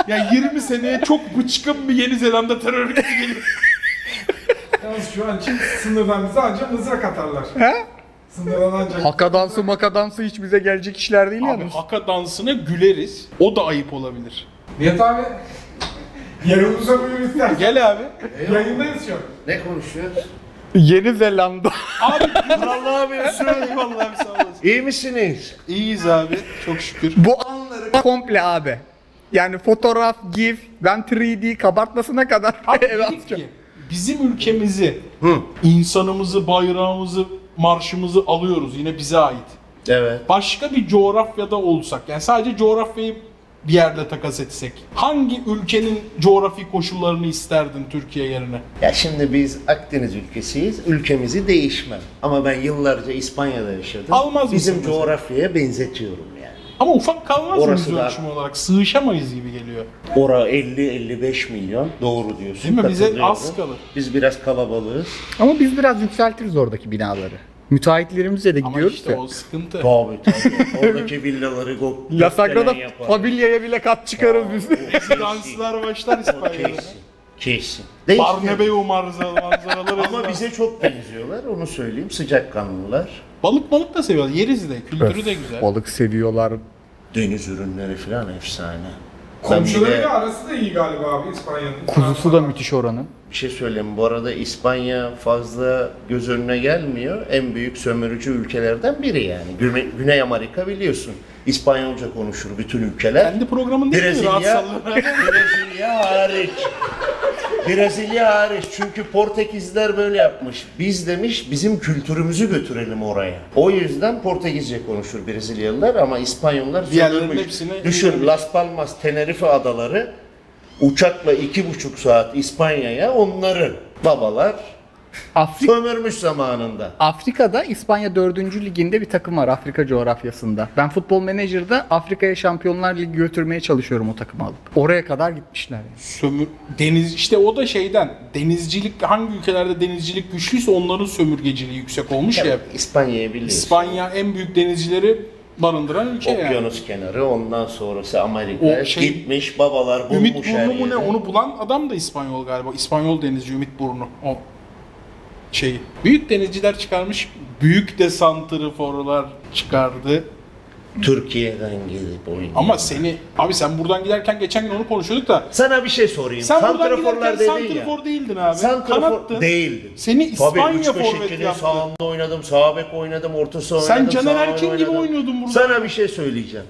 A: ya 20 seneye çok bıçkın bir Yeni Zelanda terör örgütü gelir.
B: Yalnız şu an için sınırdan bize ancak mızrak atarlar.
C: He?
B: Sınırdan ancak.
C: Haka dansı maka dansı hiç bize gelecek işler değil
A: Abi
C: yalnız.
A: haka dansına güleriz. O da ayıp olabilir.
B: Nihat abi yanımıza buyur istersen.
A: Gel abi.
B: Yayındayız şu an.
D: Ne konuşuyoruz?
C: Yeni Zelanda.
A: Abi Allah abi. Eyvallah abi sağ olasın.
D: İyi misiniz?
A: İyiyiz abi. Çok şükür.
C: Bu anları komple abi. Yani fotoğraf, gif, ben 3D kabartmasına kadar
A: Abi
C: eve
A: dedik
C: atacağım.
A: ki bizim ülkemizi,
D: Hı.
A: insanımızı, bayrağımızı, marşımızı alıyoruz. Yine bize ait.
D: Evet.
A: Başka bir coğrafyada olsak, yani sadece coğrafyayı bir yerde takas etsek. Hangi ülkenin coğrafi koşullarını isterdin Türkiye yerine?
D: Ya şimdi biz Akdeniz ülkesiyiz. Ülkemizi değişmem. Ama ben yıllarca İspanya'da yaşadım.
A: Almaz
D: Bizim
A: mısın mesela?
D: coğrafyaya benzetiyorum.
A: Ama ufak kalmaz mı
D: Orası
A: yüz
D: da-
A: ölçümü olarak? Sığışamayız gibi geliyor.
D: Ora 50-55 milyon. Doğru diyorsun.
A: Değil mi? Bize
D: katılıyorum.
A: az kalır.
D: Biz biraz kalabalığız.
C: Ama biz biraz yükseltiriz oradaki binaları. Müteahhitlerimizle de
A: Ama
C: gidiyoruz
A: işte
C: ya.
A: o sıkıntı.
D: Tabii tabii. Oradaki villaları go-
C: La Sagrada
D: gökdelen.
C: Familya'ya bile kat çıkarız biz.
A: Danslar başlar İspanya'da.
D: Kesin. Kesin. Değişmiyor.
A: Barnebeu manzara- manzaraları.
D: Ama bize çok benziyorlar. Onu söyleyeyim. Sıcakkanlılar.
A: Balık balık da seviyorlar. Yeriz de. Kültürü de güzel.
C: Balık seviyorlar.
D: Deniz ürünleri falan efsane. Bir de-
B: Komşularıyla arası da iyi galiba abi İspanya'nın.
C: Kuzusu da müthiş oranın.
D: Bir şey söyleyeyim. Bu arada İspanya fazla göz önüne gelmiyor. En büyük sömürücü ülkelerden biri yani. Güney, Güney Amerika biliyorsun. İspanyolca konuşur bütün ülkeler.
A: Kendi programın değil mi?
D: Brezilya,
A: Rahatsızlığı.
D: Brezilya hariç. Brezilya hariç. Çünkü Portekizler böyle yapmış. Biz demiş bizim kültürümüzü götürelim oraya. O yüzden Portekizce konuşur Brezilyalılar ama İspanyollar
A: Diğerlerinin
D: sömürmüş.
A: hepsini-
D: Düşün Las Palmas, Tenerife adaları uçakla iki buçuk saat İspanya'ya onların babalar
C: Afrika
D: sömürmüş zamanında.
C: Afrika'da İspanya 4. liginde bir takım var Afrika coğrafyasında. Ben futbol menajerde Afrika'ya Şampiyonlar Ligi götürmeye çalışıyorum o takımı alıp. Oraya kadar gitmişler yani.
A: Sömür deniz işte o da şeyden denizcilik hangi ülkelerde denizcilik güçlüyse onların sömürgeciliği yüksek olmuş ya.
D: İspanya'yı biliyorsun.
A: İspanya en büyük denizcileri barındıran ülke yani.
D: Okyanus kenarı ondan sonrası Amerika.
A: O şey-
D: Gitmiş babalar bulmuş
A: Ümit
D: her
A: Burnu mu ne? Onu bulan adam da İspanyol galiba. İspanyol denizci Ümit Burnu. O şeyi. Büyük denizciler çıkarmış. Büyük de santriforlar çıkardı.
D: Türkiye'den gelip oynuyor.
A: Ama seni abi sen buradan giderken geçen gün onu konuşuyorduk da
D: Sana bir şey sorayım.
A: sen buradan
D: Santraforlar
A: giderken
D: dedin ya.
A: santrifor değildin abi.
D: Santrafor
A: Kanattın.
D: değildim.
A: Seni
D: Tabii
A: İspanya
D: 3
A: forveti
D: 2'nin
A: yaptı.
D: sağında oynadım, sağ bek oynadım, orta saha
A: Sen
D: oynadım.
A: Caner
D: sağ ön
A: Erkin gibi
D: oynadım.
A: oynuyordun burada.
D: Sana bir şey söyleyeceğim.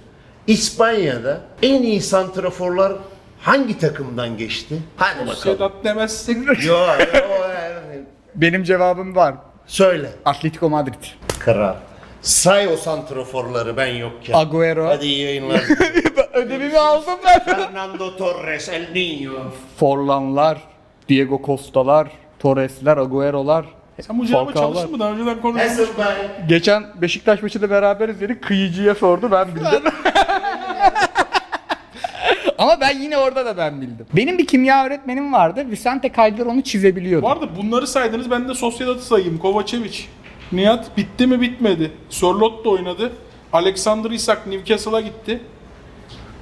D: İspanya'da en iyi santraforlar hangi takımdan geçti? Hadi bakalım.
A: Sedat demezsin.
D: Yo, yo.
C: Benim cevabım var.
D: Söyle.
C: Atletico Madrid.
D: Kral. Say o santraforları ben yokken.
C: Agüero.
D: Hadi iyi yayınlar.
C: Ödevimi aldım ben.
D: Fernando Torres, El Niño.
C: Forlanlar, Diego Costa'lar, Torres'ler, Agüero'lar.
A: Sen bu cevabı
C: Falcao'lar.
A: çalıştın mı? Daha önceden konuşmuş.
D: Hasselbeck.
C: Geçen Beşiktaş maçında beraberiz dedik. Kıyıcıya sordu ben bildim. Ama ben yine orada da ben bildim. Benim bir kimya öğretmenim vardı. Vicente Calderon'u çizebiliyordu.
A: Bu arada bunları saydınız ben de Sociedad'ı sayayım. Kovacevic. Nihat bitti mi bitmedi. Sörloth da oynadı. Alexander Isak Newcastle'a gitti.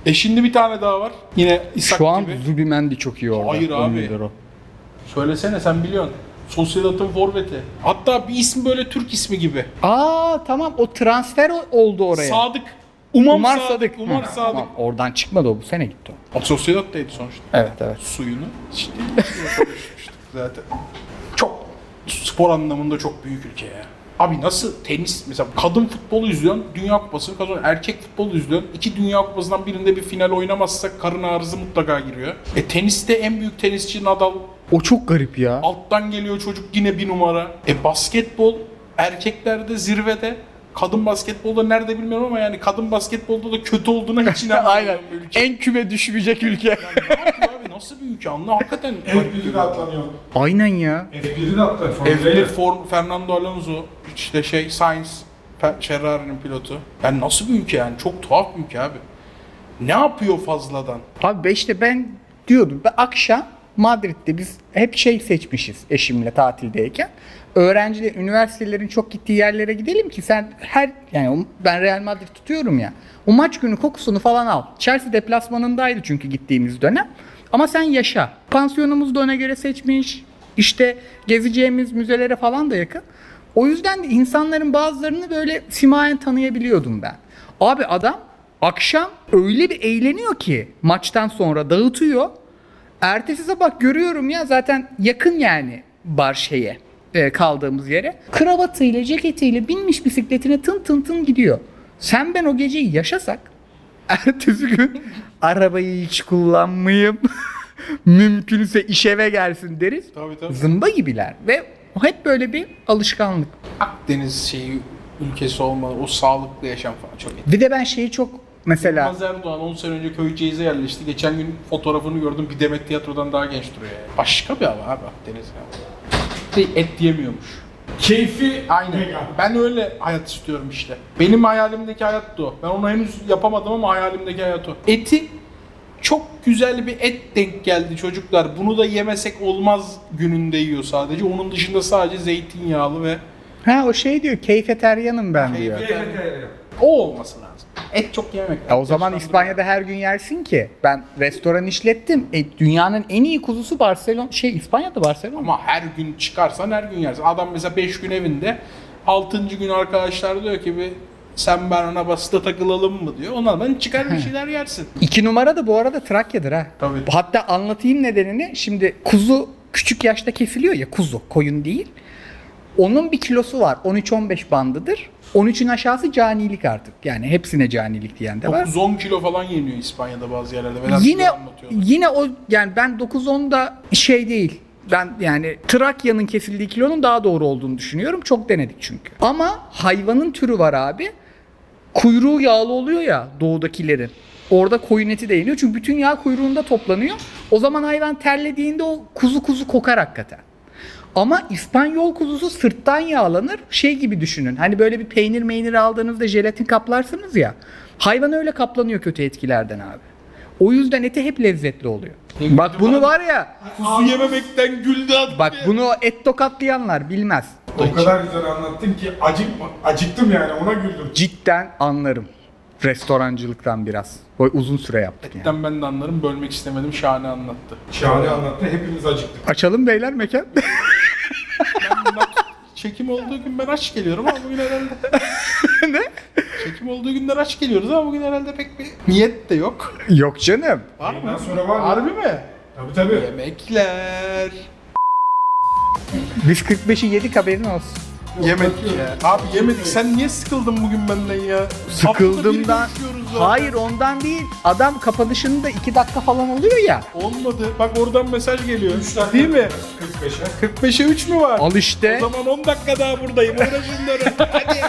A: E şimdi bir tane daha var. Yine Isak
C: Şu an
A: gibi.
C: Zubimendi çok iyi orada.
A: Hayır
C: Ön
A: abi.
C: libero.
A: Söylesene sen biliyorsun. Sociedad'ın forveti. Hatta bir ismi böyle Türk ismi gibi.
C: Aa tamam o transfer o- oldu oraya.
A: Sadık. Umar,
C: Umar
A: Sadık.
C: Sadık.
A: Umar
C: Hı,
A: Sadık.
C: tamam, oradan çıkmadı o bu sene gitti o.
A: Sociedad'daydı sonuçta.
C: Evet evet.
A: Suyunu konuşmuştuk zaten. Çok spor anlamında çok büyük ülke ya. Abi nasıl tenis mesela kadın futbolu izliyorsun, Dünya Kupası'nı kazanıyorsun. Erkek futbolu izliyorsun. iki Dünya Kupası'ndan birinde bir final oynamazsak karın ağrısı mutlaka giriyor. E teniste en büyük tenisçi Nadal
C: O çok garip ya.
A: alttan geliyor çocuk yine bir numara. E basketbol erkeklerde zirvede. Kadın basketbolda nerede bilmiyorum ama yani kadın basketbolda da kötü olduğuna hiç inanmıyorum.
C: Aynen.
A: ülke.
C: En küme düşmeyecek ülke.
A: Ne yapıyor abi nasıl bir ülke anla hakikaten.
B: F1'i de atlanıyor.
C: Aynen ya.
B: F1'i de atlanıyor. Formula
A: F1
B: 1.
A: Form, Fernando Alonso, işte şey Sainz, Fe- Ferrari'nin pilotu. Yani nasıl bir ülke yani? Çok tuhaf bir ülke abi. Ne yapıyor fazladan?
C: Abi be işte ben diyordum. Ben akşam Madrid'de biz hep şey seçmişiz eşimle tatildeyken. Öğrenciler, üniversitelerin çok gittiği yerlere gidelim ki sen her yani ben Real Madrid tutuyorum ya. O maç günü kokusunu falan al. Chelsea deplasmanındaydı çünkü gittiğimiz dönem. Ama sen yaşa. Pansiyonumuz da ona göre seçmiş. İşte gezeceğimiz müzelere falan da yakın. O yüzden de insanların bazılarını böyle simayen tanıyabiliyordum ben. Abi adam akşam öyle bir eğleniyor ki maçtan sonra dağıtıyor. Ertesi sabah görüyorum ya zaten yakın yani bar şeye e, kaldığımız yere. Kravatıyla ceketiyle binmiş bisikletine tın tın tın gidiyor. Sen ben o geceyi yaşasak ertesi gün arabayı hiç kullanmayayım. Mümkünse iş eve gelsin deriz.
A: Tabii tabii.
C: Zımba gibiler ve hep böyle bir alışkanlık.
A: Akdeniz şeyi ülkesi olmalı. O sağlıklı yaşam falan çok iyi.
C: Bir de ben şeyi çok mesela
A: Yılmaz Erdoğan 10 sene önce Köyceğiz'e yerleşti. Geçen gün fotoğrafını gördüm. Bir Demet Tiyatro'dan daha genç duruyor yani. Başka bir hava abi Akdeniz ya. Et yemiyormuş.
B: Keyfi mega.
A: Ben öyle hayat istiyorum işte. Benim hayalimdeki hayat da o. Ben onu henüz yapamadım ama hayalimdeki hayat o. Eti çok güzel bir et denk geldi çocuklar. Bunu da yemesek olmaz gününde yiyor sadece. Onun dışında sadece zeytinyağlı ve
C: ha o şey diyor keyfeteryanım ben diyor.
B: Keyfi
A: o olması lazım. Et çok yemek.
C: Ya o zaman. İspanya'da her gün yersin ki. Ben restoran işlettim. E, dünyanın en iyi kuzusu Barcelona şey İspanya'da Barcelona.
A: Ama her gün çıkarsan her gün yersin. Adam mesela 5 gün evinde 6. gün arkadaşlar diyor ki bir sen ben ona basıda takılalım mı diyor. Ona ben çıkar bir şeyler yersin.
C: İki numara da bu arada Trakya'dır ha.
A: Tabii.
C: Hatta anlatayım nedenini. Şimdi kuzu küçük yaşta kesiliyor ya kuzu koyun değil. Onun bir kilosu var 13-15 bandıdır. 13'ün aşağısı canilik artık. Yani hepsine canilik diyen de var.
A: 9-10 kilo falan yeniyor İspanya'da bazı yerlerde. Vedat
C: Yine yine o yani ben 9-10'da şey değil. Ben yani Trakya'nın kesildiği kilonun daha doğru olduğunu düşünüyorum. Çok denedik çünkü. Ama hayvanın türü var abi. Kuyruğu yağlı oluyor ya doğudakilerin. Orada koyun eti de yeniyor. Çünkü bütün yağ kuyruğunda toplanıyor. O zaman hayvan terlediğinde o kuzu kuzu kokar hakikaten. Ama İspanyol kuzusu sırttan yağlanır. Şey gibi düşünün. Hani böyle bir peynir meynir aldığınızda jelatin kaplarsınız ya. Hayvan öyle kaplanıyor kötü etkilerden abi. O yüzden eti hep lezzetli oluyor. Bak bunu var ya,
A: Kuzu yememekten güldü adam.
C: bak bunu et tokatlayanlar bilmez.
B: O kadar güzel anlattın ki acıkma, acıktım yani ona güldüm.
C: Cidden anlarım. Restorancılıktan biraz. O uzun süre yaptık yani.
A: Etten ben de anlarım. Bölmek istemedim. Şahane anlattı.
B: Şahane anlattı hepimiz acıktık.
C: Açalım beyler mekan.
A: Ben çekim olduğu gün ben aç geliyorum ama bugün herhalde...
C: ne?
A: Çekim olduğu günler aç geliyoruz ama bugün herhalde pek bir niyet de yok.
C: Yok canım.
A: Var mı?
B: sonra var mı?
A: Harbi mi?
B: Tabii tabii.
A: Yemekler.
C: Biz 45'i yedik haberin olsun.
A: Yemedik ya. Abi yemedik. Sen niye sıkıldın bugün benden ya? Zaten.
C: Hayır ondan değil. Adam kapanışında 2 dakika falan oluyor ya.
A: Olmadı. Bak oradan mesaj geliyor.
B: 3 dakika.
A: Değil mi?
B: 45'e.
A: 45'e 3 mü var?
C: Al işte.
A: O zaman 10 dakika daha buradayım. Uğraşın durun. Hadi.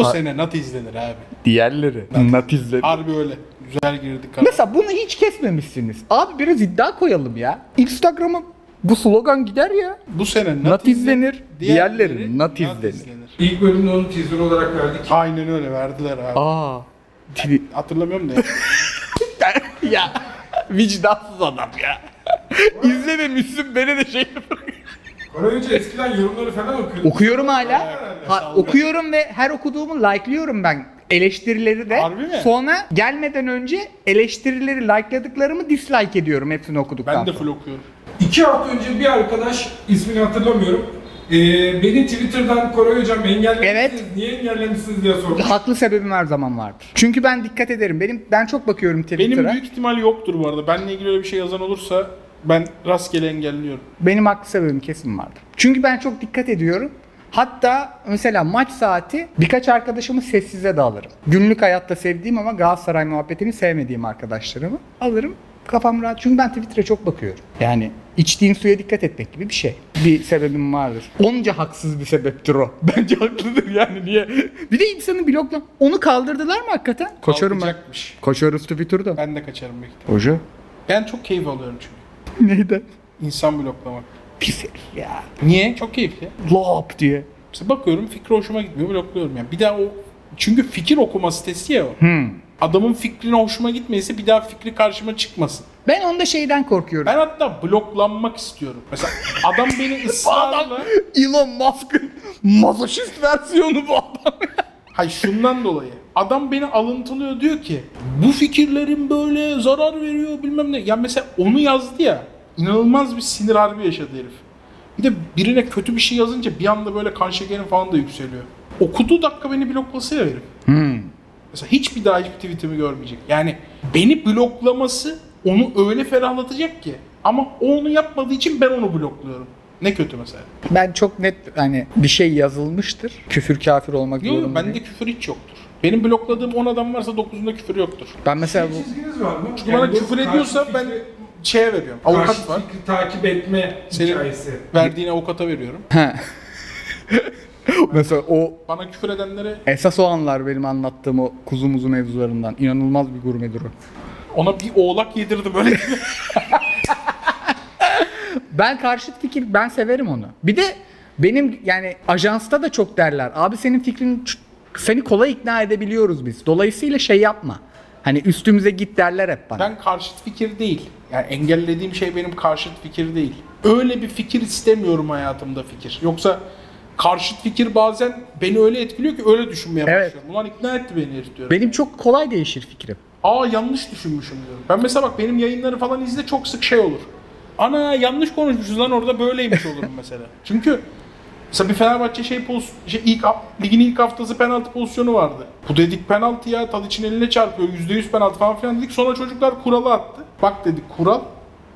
A: Bu sene nat izlenir abi.
C: Diğerleri. Natizleri.
A: Harbi öyle. Güzel girdik. abi.
C: Mesela bunu hiç kesmemişsiniz. Abi biraz iddia koyalım ya. Instagram'a bu slogan gider ya.
A: Bu sene nat,
C: Nat izlenir,
A: diğerleri
C: diğerleri nat izlenir.
B: İlk bölümde onu teaser olarak verdik.
A: Aynen öyle verdiler abi.
C: Aa. Twi-
A: Hatırlamıyorum da. ya.
C: ya vicdansız adam ya. İzlememişsin beni de şey
B: Koray Hoca eskiden yorumları falan okuyordu.
C: Okuyorum hala. Ha, okuyorum ve her okuduğumu like'lıyorum ben. Eleştirileri de.
A: Harbi mi?
C: Sonra gelmeden önce eleştirileri likeladıklarımı dislike ediyorum hepsini okuduktan
A: Ben de
C: sonra.
A: full okuyorum.
B: İki hafta önce bir arkadaş ismini hatırlamıyorum. Ee, beni Twitter'dan Koray Hocam engellemişsiniz.
C: Evet.
B: Niye engellemişsiniz diye sormuş.
C: Haklı sebebim her zaman vardır. Çünkü ben dikkat ederim. Benim ben çok bakıyorum Twitter'a.
A: Benim
C: Benim,
A: büyük ihtimal yoktur bu arada. Benle ilgili öyle bir şey yazan olursa ben rastgele engelliyorum.
C: haklı sebebim kesin vardır. Çünkü ben çok dikkat ediyorum. Hatta mesela maç saati birkaç arkadaşımı sessize de alırım. Günlük hayatta sevdiğim ama Galatasaray muhabbetini sevmediğim arkadaşlarımı alırım. Kafam rahat. Çünkü ben Twitter'a çok bakıyorum. Yani içtiğin suya dikkat etmek gibi bir şey. Bir sebebim vardır. Onca haksız bir sebeptir o. Bence haklıdır yani niye? Bir de insanı blokla. Onu kaldırdılar mı hakikaten? Koçarım ben.
A: Kalkacakmış.
C: Koçarız Twitter'da.
A: Ben de kaçarım belki. de.
C: Hoca.
A: Ben çok keyif alıyorum çünkü.
C: Neyden?
A: İnsan bloklamak.
C: Pis herif ya.
A: Niye? Çok keyifli.
C: Lop diye.
A: Mesela bakıyorum fikri hoşuma gitmiyor blokluyorum yani. Bir daha o çünkü fikir okuma sitesi ya o.
C: Hmm.
A: Adamın fikrine hoşuma gitmeyse bir daha fikri karşıma çıkmasın.
C: Ben onda şeyden korkuyorum.
A: Ben hatta bloklanmak istiyorum. Mesela adam beni ısrarla...
C: Elon Musk'ın mazoşist versiyonu bu adam.
A: Hayır şundan dolayı. Adam beni alıntılıyor diyor ki bu fikirlerin böyle zarar veriyor bilmem ne. Ya mesela onu yazdı ya. inanılmaz bir sinir harbi yaşadı herif. Bir de birine kötü bir şey yazınca bir anda böyle kan şekerin falan da yükseliyor. Okuduğu dakika beni bloklasa ya herif. Mesela hiç bir daha hiçbir tweetimi görmeyecek. Yani beni bloklaması onu öyle ferahlatacak ki. Ama o onu yapmadığı için ben onu blokluyorum. Ne kötü mesela.
C: Ben çok net hani bir şey yazılmıştır. Küfür kafir olmak
A: Yok yok bende küfür hiç yoktur. Benim blokladığım 10 adam varsa 9'unda küfür yoktur.
C: Ben mesela
B: Şey
C: bu
B: çizginiz var mı?
A: Çünkü bana
B: bu
A: küfür
B: karşı
A: ediyorsa ben
B: fikri-
A: şeye veriyorum.
B: karşı
A: Avukat var.
B: fikri takip etme
A: Senin
B: hikayesi.
A: verdiğin avukata veriyorum.
C: mesela o
A: Bana küfür edenlere
C: esas o anlar benim anlattığım o kuzu muzu mevzularından. İnanılmaz bir gurmedir o.
A: ona bir oğlak yedirdi böyle.
C: Ben karşıt fikir ben severim onu. Bir de benim yani ajansta da çok derler. Abi senin fikrin ç- seni kolay ikna edebiliyoruz biz. Dolayısıyla şey yapma. Hani üstümüze git derler hep bana.
A: ben karşıt fikir değil. Yani engellediğim şey benim karşıt fikir değil. Öyle bir fikir istemiyorum hayatımda fikir. Yoksa karşıt fikir bazen beni öyle etkiliyor ki öyle düşünmeye
C: Evet.
A: başlıyorum. Ulan ikna etti beni herif diyorum.
C: Benim çok kolay değişir fikrim.
A: Aa yanlış düşünmüşüm diyorum. Ben mesela bak benim yayınları falan izle çok sık şey olur. Ana yanlış konuşmuşuz lan orada böyleymiş olurum mesela. Çünkü mesela bir Fenerbahçe şey, poz, şey ilk ligin ilk haftası penaltı pozisyonu vardı. Bu dedik penaltı ya Tadiç'in eline çarpıyor %100 penaltı falan filan dedik. Sonra çocuklar kuralı attı. Bak dedik kural.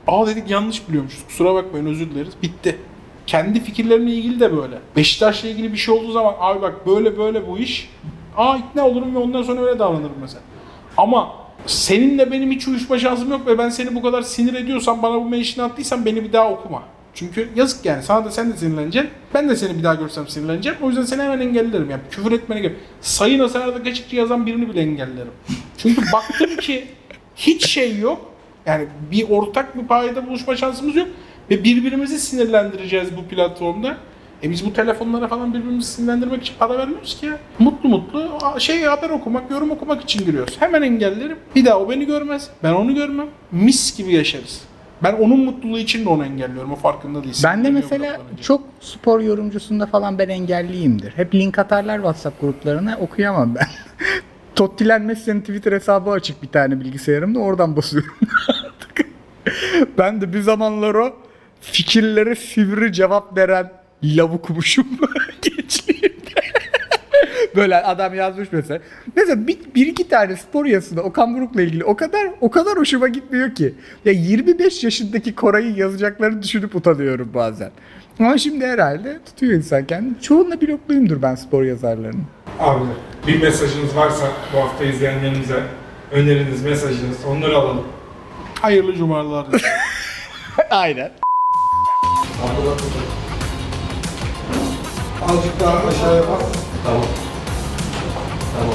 A: Aa dedik yanlış biliyormuşuz. Kusura bakmayın özür dileriz. Bitti. Kendi fikirlerimle ilgili de böyle. Beşiktaş'la ilgili bir şey olduğu zaman abi bak böyle böyle bu iş. Aa ikna olurum ve ondan sonra öyle davranırım mesela. Ama seninle benim hiç uyuşma şansım yok ve ben seni bu kadar sinir ediyorsam bana bu menşini attıysan beni bir daha okuma. Çünkü yazık yani sana da sen de sinirleneceksin. Ben de seni bir daha görsem sinirleneceğim. O yüzden seni hemen engellerim. Yani küfür etmene gerek. Sayın Hasan Kaçıkçı yazan birini bile engellerim. Çünkü baktım ki hiç şey yok. Yani bir ortak bir payda buluşma şansımız yok. Ve birbirimizi sinirlendireceğiz bu platformda. E biz bu telefonlara falan birbirimizi sinirlendirmek için para vermiyoruz ki ya. Mutlu mutlu şey haber okumak, yorum okumak için giriyoruz. Hemen engellerim. Bir daha o beni görmez. Ben onu görmem. Mis gibi yaşarız. Ben onun mutluluğu için de onu engelliyorum. O farkında değilsin.
C: Ben de mesela çok spor yorumcusunda falan ben engelliyimdir. Hep link atarlar WhatsApp gruplarına okuyamam ben. Tottilen Messi'nin Twitter hesabı açık bir tane bilgisayarımda oradan basıyorum ben de bir zamanlar o fikirlere sivri cevap veren lavukmuşum gençliğimde. Böyle adam yazmış mesela. Mesela bir, bir iki tane spor yazısında Okan Buruk'la ilgili o kadar o kadar hoşuma gitmiyor ki. Ya 25 yaşındaki Koray'ı yazacaklarını düşünüp utanıyorum bazen. Ama şimdi herhalde tutuyor insan kendini. Çoğunla blokluyumdur ben spor yazarlarının.
B: Abi bir mesajınız varsa bu hafta izleyenlerimize öneriniz, mesajınız onları alalım.
A: Hayırlı cumalar.
C: Aynen.
B: Azıcık daha aşağıya bas.
D: Tamam. Tamam.